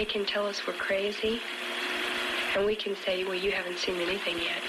They can tell us we're crazy and we can say well you haven't seen anything yet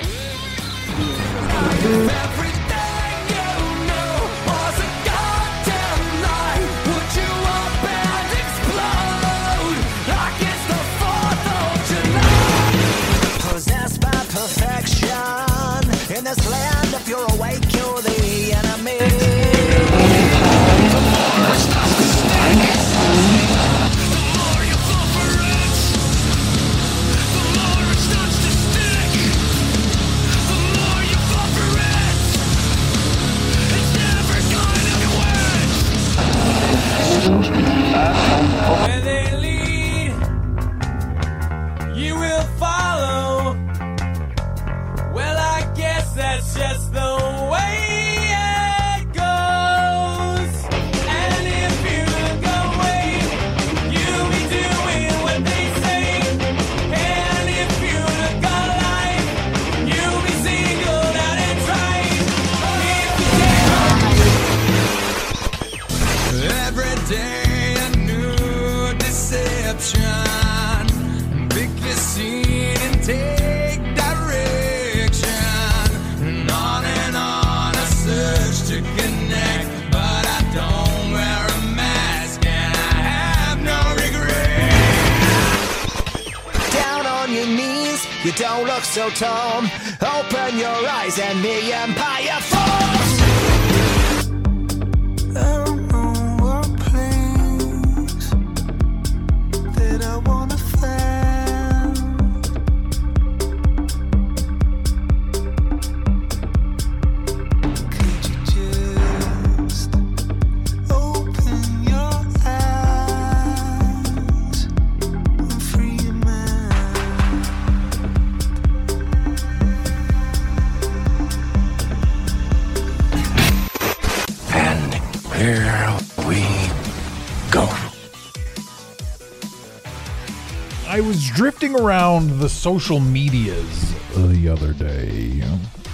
around the social medias the other day,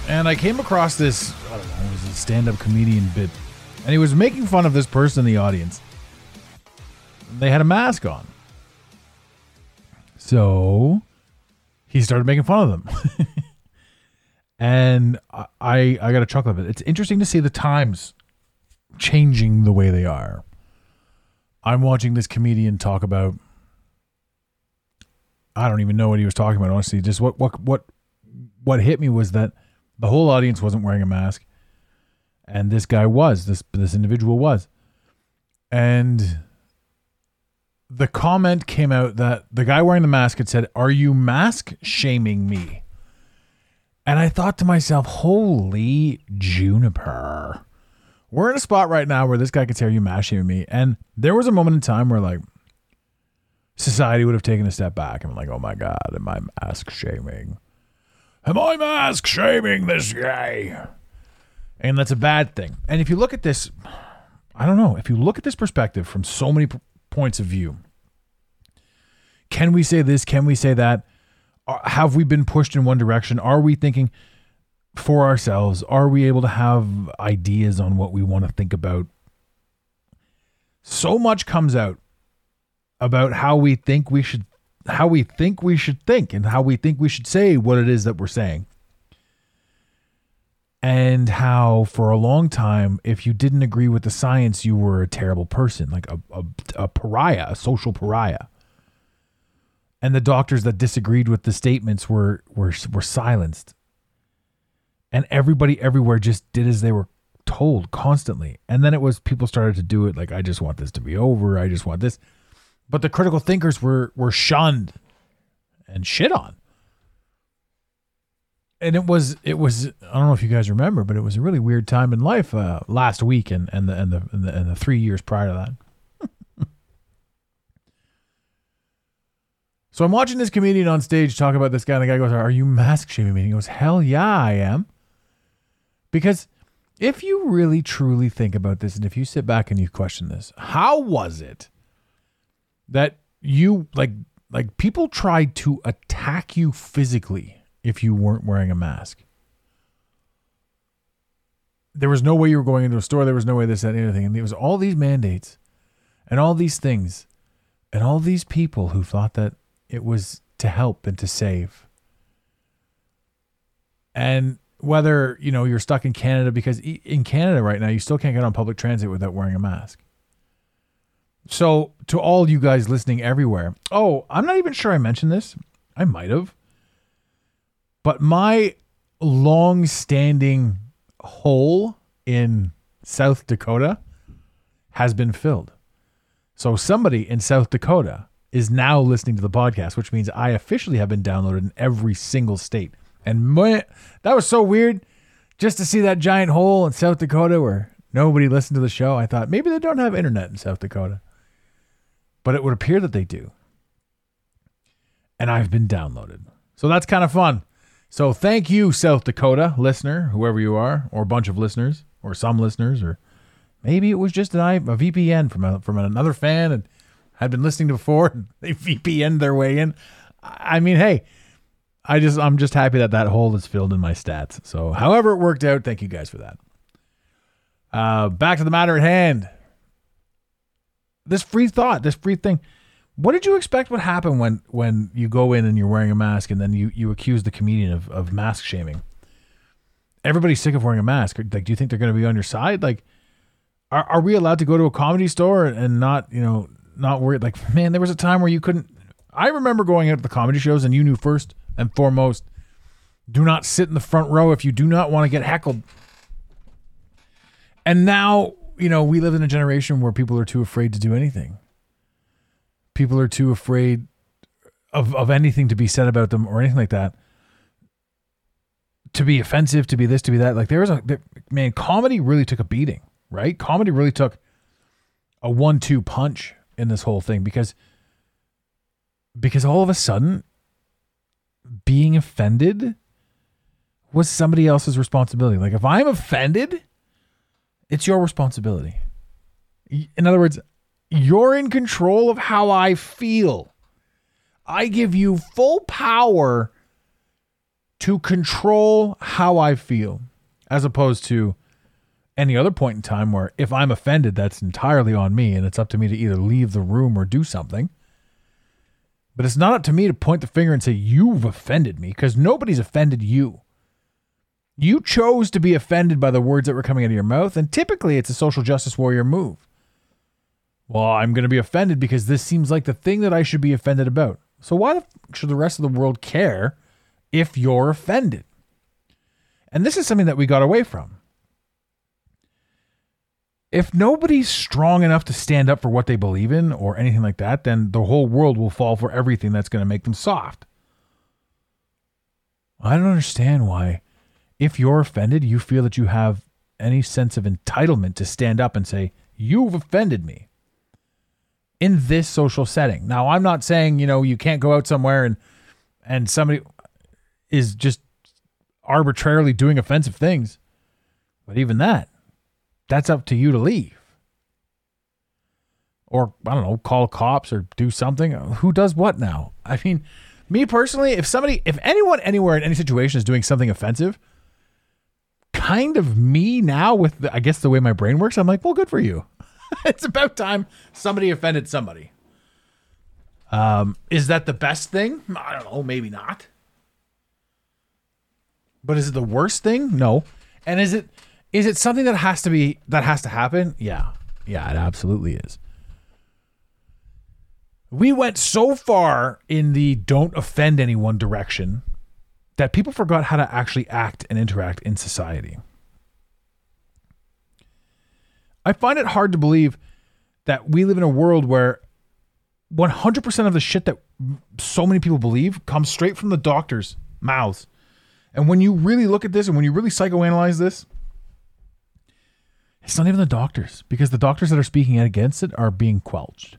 and I came across this. I don't know, it was a stand-up comedian bit, and he was making fun of this person in the audience. They had a mask on, so he started making fun of them, and I I, got a chuckle of it. It's interesting to see the times changing the way they are. I'm watching this comedian talk about I don't even know what he was talking about. Honestly, just what what what what hit me was that the whole audience wasn't wearing a mask, and this guy was this this individual was, and the comment came out that the guy wearing the mask had said, "Are you mask shaming me?" And I thought to myself, "Holy juniper." We're in a spot right now where this guy could say, you mask shaming me? And there was a moment in time where, like, society would have taken a step back and been like, oh my God, am I mask shaming? Am I mask shaming this guy? And that's a bad thing. And if you look at this, I don't know, if you look at this perspective from so many p- points of view, can we say this? Can we say that? Are- Have we been pushed in one direction? Are we thinking for ourselves? Are we able to have ideas on what we want to think about? So much comes out about how we think we should how we think we should think and how we think we should say what it is that we're saying. And how for a long time if you didn't agree with the science you were a terrible person, like a a, a pariah, a social pariah. And the doctors that disagreed with the statements were were were silenced. And everybody everywhere just did as they were told constantly. And then it was people started to do it like I just want this to be over. I just want this but the critical thinkers were were shunned and shit on. And it was it was I don't know if you guys remember, but it was a really weird time in life uh, last week and and the and the and the, and the three years prior to that. So I'm watching this comedian on stage talk about this guy, and the guy goes, Are you mask shaming me? And he goes, Hell yeah, I am. Because if you really truly think about this, and if you sit back and you question this, how was it that you like like people tried to attack you physically if you weren't wearing a mask? There was no way you were going into a store. There was no way this, that, anything. And there was all these mandates and all these things and all these people who thought that it was to help and to save. And whether, you know, you're stuck in Canada because in Canada right now you still can't get on public transit without wearing a mask. So, to all you guys listening everywhere. Oh, I'm not even sure I mentioned this. I might have. But my long-standing hole in South Dakota has been filled. So somebody in South Dakota is now listening to the podcast, which means I officially have been downloaded in every single state. And man, that was so weird just to see that giant hole in South Dakota where nobody listened to the show. I thought maybe they don't have internet in South Dakota. But it would appear that they do. And I've been downloaded. So that's kind of fun. So thank you, South Dakota listener, whoever you are, or a bunch of listeners, or some listeners, or maybe it was just an, a VPN from a, from another fan and had been listening to before. And they VPN their way in. I mean, hey, I just I'm just happy that that hole is filled in my stats. So, however it worked out, thank you guys for that. Uh, back to the matter at hand. This free thought, this free thing. What did you expect would happen when when you go in and you're wearing a mask and then you you accuse the comedian of of mask shaming? Everybody's sick of wearing a mask. Like, do you think they're going to be on your side? Like, are are we allowed to go to a comedy store and not you know not worried? Like, man, there was a time where you couldn't. I remember going out to the comedy shows and you knew first and foremost, do not sit in the front row if you do not want to get heckled. And now, you know, we live in a generation where people are too afraid to do anything. People are too afraid of, of anything to be said about them or anything like that. To be offensive, to be this, to be that. Like there was a there, man, comedy really took a beating, right? Comedy really took a one-two punch in this whole thing because because all of a sudden being offended was somebody else's responsibility. Like if I'm offended, it's your responsibility. In other words, you're in control of how I feel. I give you full power to control how I feel, as opposed to any other point in time where if I'm offended, that's entirely on me and it's up to me to either leave the room or do something. But it's not up to me to point the finger and say, You've offended me, because nobody's offended you. You chose to be offended by the words that were coming out of your mouth, and typically it's a social justice warrior move. Well, I'm going to be offended because this seems like the thing that I should be offended about. So why the f- should the rest of the world care if you're offended? And this is something that we got away from. If nobody's strong enough to stand up for what they believe in or anything like that, then the whole world will fall for everything that's going to make them soft. I don't understand why, if you're offended, you feel that you have any sense of entitlement to stand up and say, You've offended me in this social setting. Now, I'm not saying, you know, you can't go out somewhere and and somebody is just arbitrarily doing offensive things. But even that, that's up to you to leave. Or I don't know, call cops or do something. Who does what now? I mean, me personally, if somebody if anyone anywhere in any situation is doing something offensive, kind of me now with the, I guess the way my brain works, I'm like, well, good for you. it's about time somebody offended somebody. Um, is that the best thing? I don't know, maybe not. But is it the worst thing? No. And is it is it something that has to be that has to happen? Yeah. Yeah, it absolutely is. We went so far in the don't offend anyone direction that people forgot how to actually act and interact in society. I find it hard to believe that we live in a world where 100% of the shit that so many people believe comes straight from the doctors' mouths. And when you really look at this and when you really psychoanalyze this, it's not even the doctors because the doctors that are speaking against it are being quelched.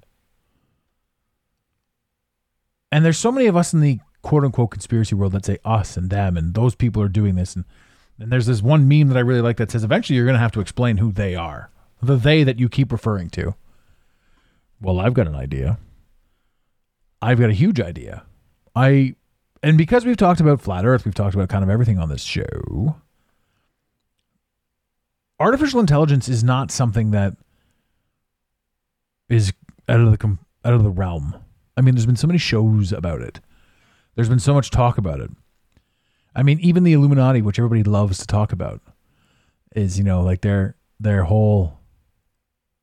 And there's so many of us in the quote unquote conspiracy world that say us and them and those people are doing this. And, and there's this one meme that I really like that says eventually you're going to have to explain who they are, the they that you keep referring to. Well, I've got an idea. I've got a huge idea. I, and because we've talked about flat earth, we've talked about kind of everything on this show. Artificial intelligence is not something that is out of the out of the realm. I mean, there's been so many shows about it. There's been so much talk about it. I mean, even the Illuminati, which everybody loves to talk about, is you know like their their whole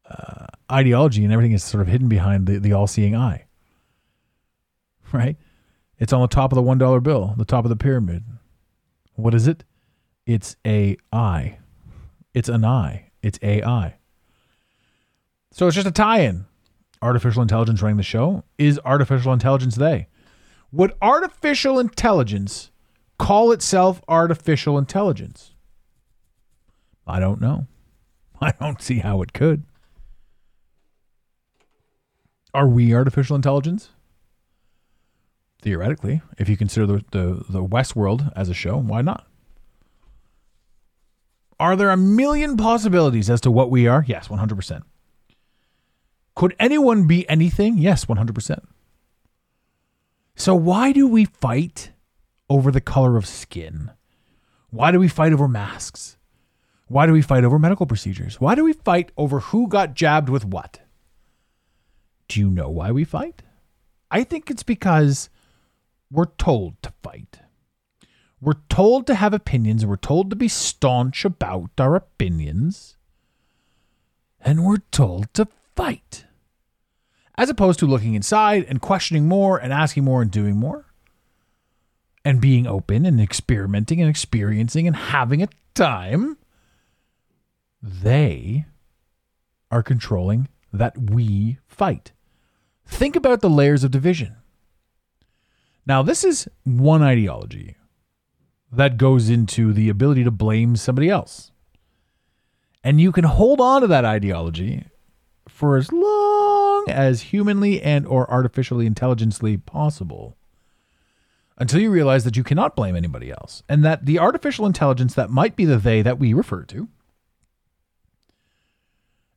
uh, ideology and everything is sort of hidden behind the the all seeing eye. Right? It's on the top of the one dollar bill, the top of the pyramid. What is it? It's a eye. It's an eye. It's AI. So it's just a tie-in. Artificial intelligence running the show is artificial intelligence they. Would artificial intelligence call itself artificial intelligence? I don't know. I don't see how it could. Are we artificial intelligence? Theoretically, if you consider the, the, the Westworld as a show, why not? Are there a million possibilities as to what we are? Yes, 100%. Could anyone be anything? Yes, 100%. So why do we fight over the color of skin? Why do we fight over masks? Why do we fight over medical procedures? Why do we fight over who got jabbed with what? Do you know why we fight? I think it's because we're told to fight. We're told to have opinions. We're told to be staunch about our opinions. And we're told to fight. As opposed to looking inside and questioning more and asking more and doing more. And being open and experimenting and experiencing and having a time. They are controlling that we fight. Think about the layers of division. Now, this is one ideology that goes into the ability to blame somebody else. And you can hold on to that ideology for as long as humanly and or artificially intelligently possible until you realize that you cannot blame anybody else and that the artificial intelligence that might be the they that we refer to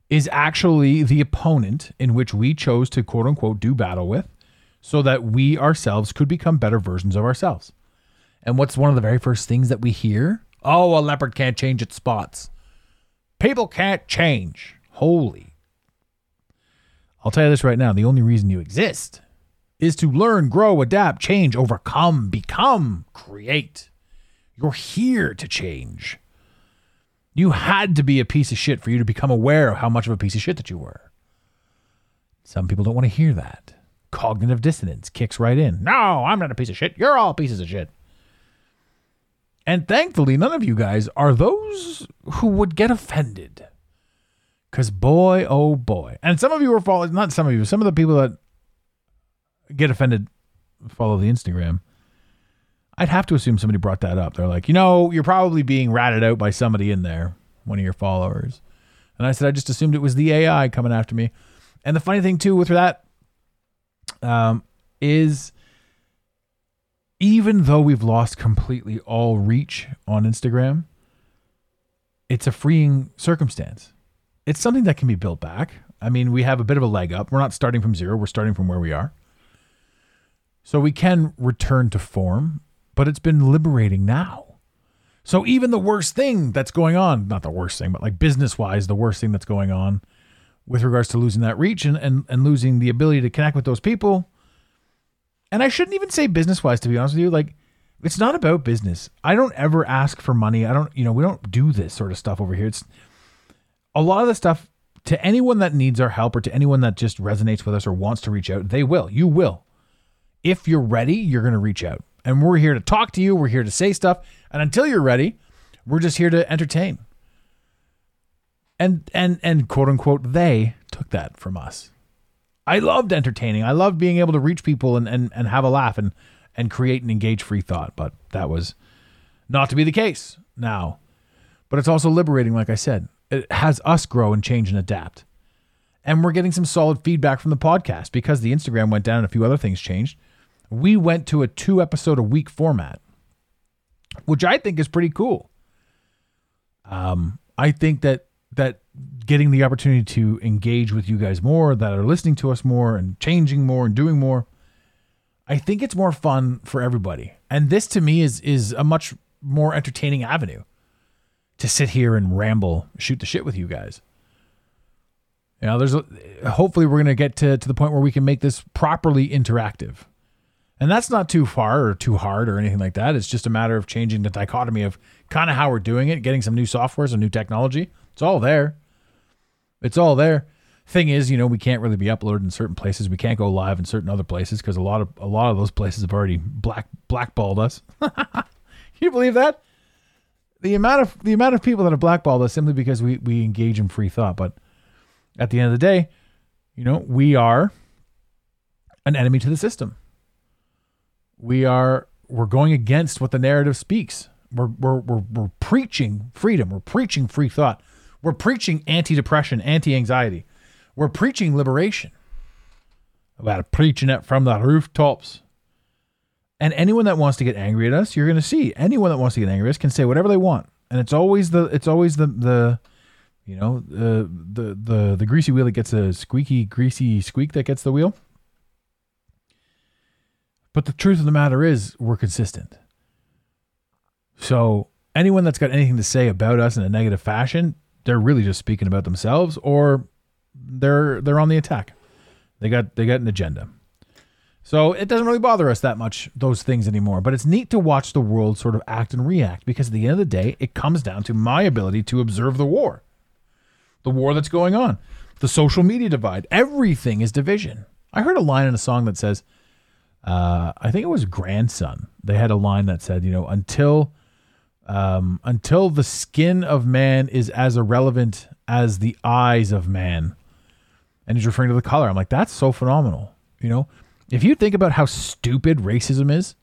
is actually the opponent in which we chose to quote unquote do battle with so that we ourselves could become better versions of ourselves. And what's one of the very first things that we hear? Oh, a leopard can't change its spots. People can't change. Holy. I'll tell you this right now the only reason you exist is to learn, grow, adapt, change, overcome, become, create. You're here to change. You had to be a piece of shit for you to become aware of how much of a piece of shit that you were. Some people don't want to hear that. Cognitive dissonance kicks right in. No, I'm not a piece of shit. You're all pieces of shit. And thankfully, none of you guys are those who would get offended. Because boy, oh boy. And some of you are following, not some of you, some of the people that get offended follow the Instagram. I'd have to assume somebody brought that up. They're like, you know, you're probably being ratted out by somebody in there, one of your followers. And I said, I just assumed it was the AI coming after me. And the funny thing, too, with that um, is even though we've lost completely all reach on Instagram, it's a freeing circumstance. It's something that can be built back. I mean, we have a bit of a leg up. We're not starting from zero, we're starting from where we are. So we can return to form, but it's been liberating now. So even the worst thing that's going on, not the worst thing, but like business wise, the worst thing that's going on with regards to losing that reach and, and, and losing the ability to connect with those people. And I shouldn't even say business wise, to be honest with you. Like, it's not about business. I don't ever ask for money. I don't, you know, we don't do this sort of stuff over here. It's a lot of the stuff to anyone that needs our help or to anyone that just resonates with us or wants to reach out, they will. You will. If you're ready, you're going to reach out. And we're here to talk to you. We're here to say stuff. And until you're ready, we're just here to entertain. And and and quote unquote they took that from us. I loved entertaining. I loved being able to reach people and, and, and have a laugh and, and create and engage free thought. But that was not to be the case now. But it's also liberating, like I said. It has us grow and change and adapt. And we're getting some solid feedback from the podcast because the Instagram went down and a few other things changed. we went to a two episode a week format, which I think is pretty cool. Um, I think that that getting the opportunity to engage with you guys more, that are listening to us more, and changing more and doing more, I think it's more fun for everybody. And this to me is is a much more entertaining avenue to sit here and ramble, shoot the shit with you guys. You know, there's a, hopefully we're gonna get to to the point where we can make this properly interactive. And that's not too far or too hard or anything like that. It's just a matter of changing the dichotomy of kind of how we're doing it, getting some new software, some new technology. It's all there. It's all there. Thing is, you know, we can't really be uploaded in certain places. We can't go live in certain other places because a lot of a lot of those places have already black blackballed us. Can you believe that? The amount of the amount of people that have blackballed us simply because we we engage in free thought. But at the end of the day, you know, we are an enemy to the system we are we're going against what the narrative speaks. We're we're we're, we're preaching freedom. We're preaching free thought. We're preaching anti-depression, anti-anxiety. We're preaching liberation. About preaching it from the rooftops. And anyone that wants to get angry at us, you're going to see anyone that wants to get angry at us can say whatever they want, and it's always the it's always the the you know the the the the greasy wheel that gets a squeaky greasy squeak that gets the wheel. But the truth of the matter is, we're consistent. So anyone that's got anything to say about us in a negative fashion, they're really just speaking about themselves, or they're they're on the attack. They got they got an agenda. So it doesn't really bother us that much those things anymore. But it's neat to watch the world sort of act and react because at the end of the day, it comes down to my ability to observe the war, the war that's going on, the social media divide. Everything is division. I heard a line in a song that says uh, I think it was grandson. They had a line that said, you know, until um, until the skin of man is as irrelevant as the eyes of man, and he's referring to the color. I'm like, that's so phenomenal. You know, if you think about how stupid racism is,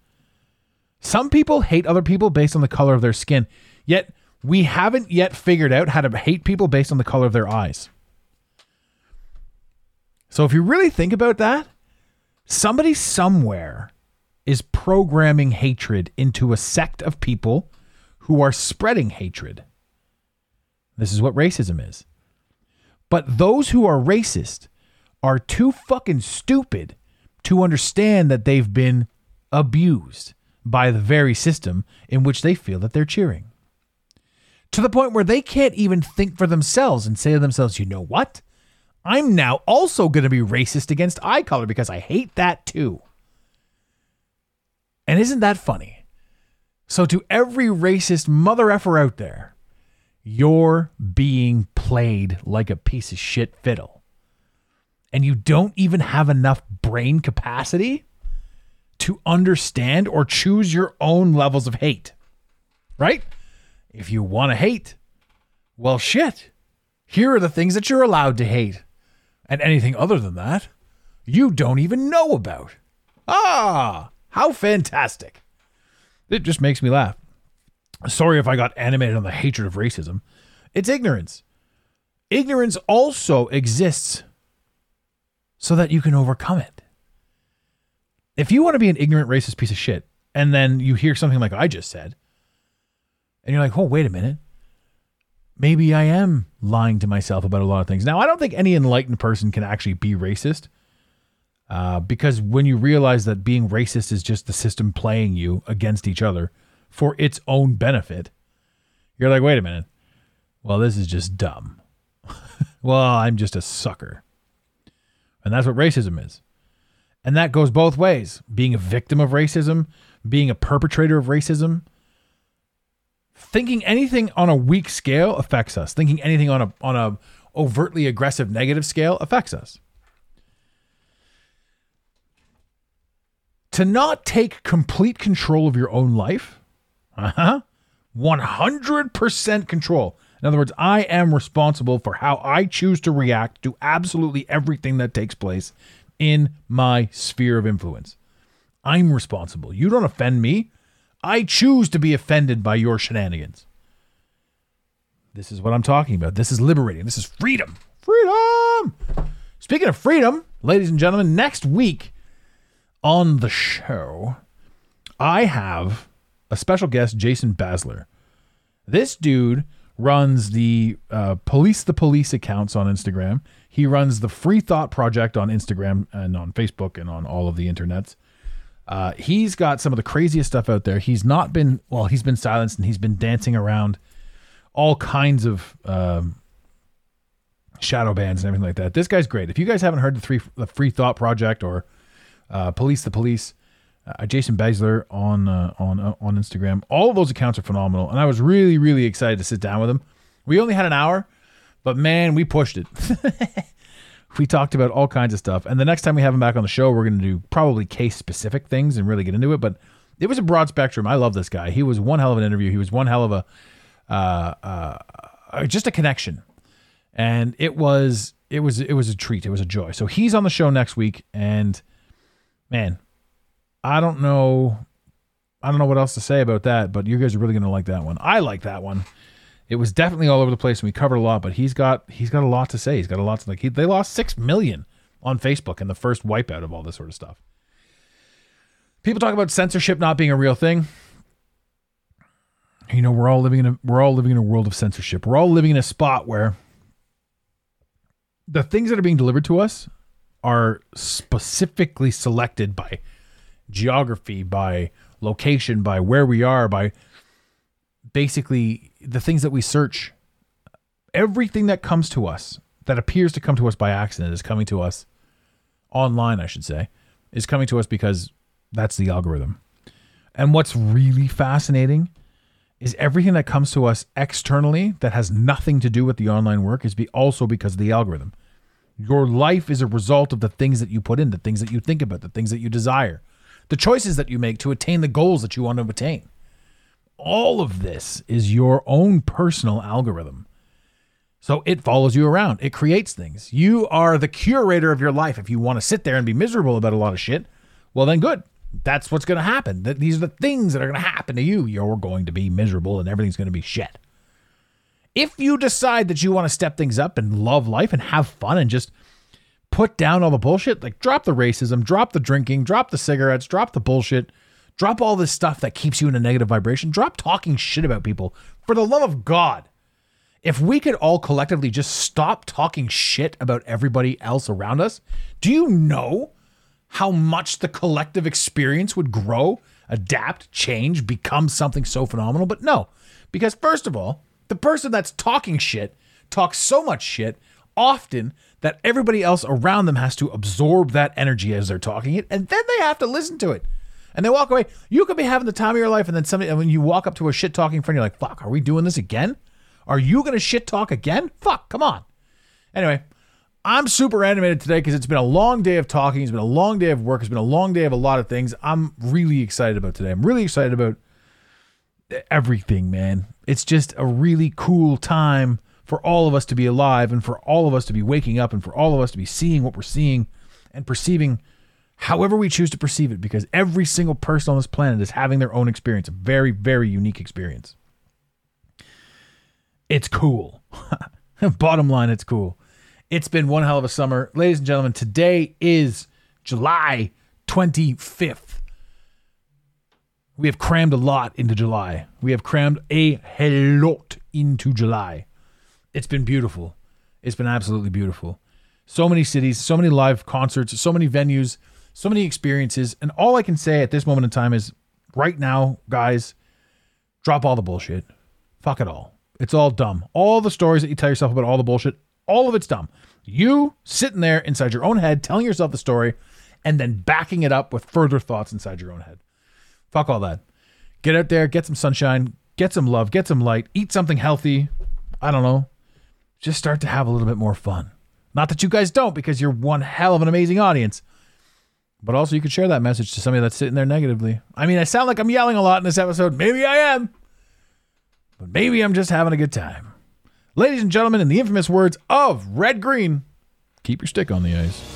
some people hate other people based on the color of their skin, yet we haven't yet figured out how to hate people based on the color of their eyes. So if you really think about that, somebody somewhere is programming hatred into a sect of people who are spreading hatred. This is what racism is. But those who are racist are too fucking stupid to understand that they've been abused by the very system in which they feel that they're cheering. To the point where they can't even think for themselves and say to themselves, you know what? I'm now also going to be racist against eye color because I hate that too. And isn't that funny? So, to every racist mother effer out there, you're being played like a piece of shit fiddle. And you don't even have enough brain capacity to understand or choose your own levels of hate. Right? If you want to hate, well, shit. Here are the things that you're allowed to hate and anything other than that, you don't even know about. Ah, how fantastic. It just makes me laugh. Sorry if I got animated on the hatred of racism. It's ignorance. Ignorance also exists so that you can overcome it. If you want to be an ignorant racist piece of shit, and then you hear something like I just said, and you're like, oh, wait a minute maybe I am lying to myself about a lot of things. Now, I don't think any enlightened person can actually be racist. Uh, because when you realize that being racist is just the system playing you against each other for its own benefit, you're like, wait a minute. Well, this is just dumb. well, I'm just a sucker. And that's what racism is. And that goes both ways being a victim of racism, being a perpetrator of racism, thinking anything on a weak scale affects us. Thinking anything on a on a overtly aggressive negative scale affects us. To not take complete control of your own life, uh-huh, 100% control. In other words, I am responsible for how I choose to react to absolutely everything that takes place in my sphere of influence. I'm responsible. You don't offend me. I choose to be offended by your shenanigans. This is what I'm talking about. This is liberating. This is freedom. Freedom. Speaking of freedom, ladies and gentlemen, next week on the show, I have a special guest, Jason Bassler. This dude runs the uh, Police the Police accounts on Instagram. He runs the Free Thought Project on Instagram and on Facebook and on all of the internets. Uh, he's got some of the craziest stuff out there. He's not been, well, he's been silenced and he's been dancing around all kinds of um, shadow bans and everything like that. This guy's great. If you guys haven't heard the, three, the Free Thought Project or uh, Police the Police, uh, Jason Bassler on uh, on uh, on Instagram. All of those accounts are phenomenal, and I was really really excited to sit down with him. We only had an hour, but man, we pushed it. we talked about all kinds of stuff, and the next time we have him back on the show, we're going to do probably case specific things and really get into it. But it was a broad spectrum. I love this guy. He was one hell of an interview. He was one hell of a uh, uh, just a connection, and it was it was it was a treat. It was a joy. So he's on the show next week, and man, I don't know. I don't know what else to say about that, but you guys are really gonna like that one. I like that one. It was definitely all over the place, and we covered a lot. But he's got he's got a lot to say. He's got a lot to like. He, they lost six million on Facebook in the first wipeout of all this sort of stuff. People talk about censorship not being a real thing. You know, we're all living in a we're all living in a world of censorship. We're all living in a spot where the things that are being delivered to us are specifically selected by geography, by location, by where we are, by basically the things that we search. Everything that comes to us that appears to come to us by accident is coming to us online, I should say, is coming to us because that's the algorithm. And what's really fascinating is everything that comes to us externally that has nothing to do with the online work is be also because of the algorithm. Your life is a result of the things that you put in, the things that you think about, the things that you desire, the choices that you make to attain the goals that you want to attain. All of this is your own personal algorithm. So it follows you around. It creates things. You are the curator of your life. If you want to sit there and be miserable about a lot of shit, well, then good. That's what's going to happen. These are the things that are going to happen to you. You're going to be miserable and everything's going to be shit. If you decide that you want to step things up and love life and have fun and just put down all the bullshit, like drop the racism, drop the drinking, drop the cigarettes, drop the bullshit, drop all this stuff that keeps you in a negative vibration, drop talking shit about people. For the love of God, if we could all collectively just stop talking shit about everybody else around us, do you know how much the collective experience would grow, adapt, change, become something so phenomenal? But no, because first of all, the person that's talking shit talks so much shit often that everybody else around them has to absorb that energy as they're talking it, and then they have to listen to it. And they walk away. You could be having the time of your life, and then somebody, and when you walk up to a shit talking friend, you're like, fuck, are we doing this again? Are you going to shit talk again? Fuck, come on. Anyway, I'm super animated today because it's been a long day of talking. It's been a long day of work. It's been a long day of a lot of things. I'm really excited about today. I'm really excited about everything, man. It's just a really cool time for all of us to be alive and for all of us to be waking up and for all of us to be seeing what we're seeing and perceiving however we choose to perceive it because every single person on this planet is having their own experience, a very, very unique experience. It's cool. Bottom line, it's cool. It's been one hell of a summer. Ladies and gentlemen, today is July 25th. We have crammed a lot into July. We have crammed a hell lot into July. It's been beautiful. It's been absolutely beautiful. So many cities, so many live concerts, so many venues, so many experiences. And all I can say at this moment in time is right now, guys, drop all the bullshit. Fuck it all. It's all dumb. All the stories that you tell yourself about all the bullshit, all of it's dumb. You sitting there inside your own head, telling yourself the story, and then backing it up with further thoughts inside your own head. Fuck all that. Get out there, get some sunshine, get some love, get some light, eat something healthy. I don't know. Just start to have a little bit more fun. Not that you guys don't, because you're one hell of an amazing audience. But also, you could share that message to somebody that's sitting there negatively. I mean, I sound like I'm yelling a lot in this episode. Maybe I am. But maybe I'm just having a good time. Ladies and gentlemen, in the infamous words of Red Green, keep your stick on the ice.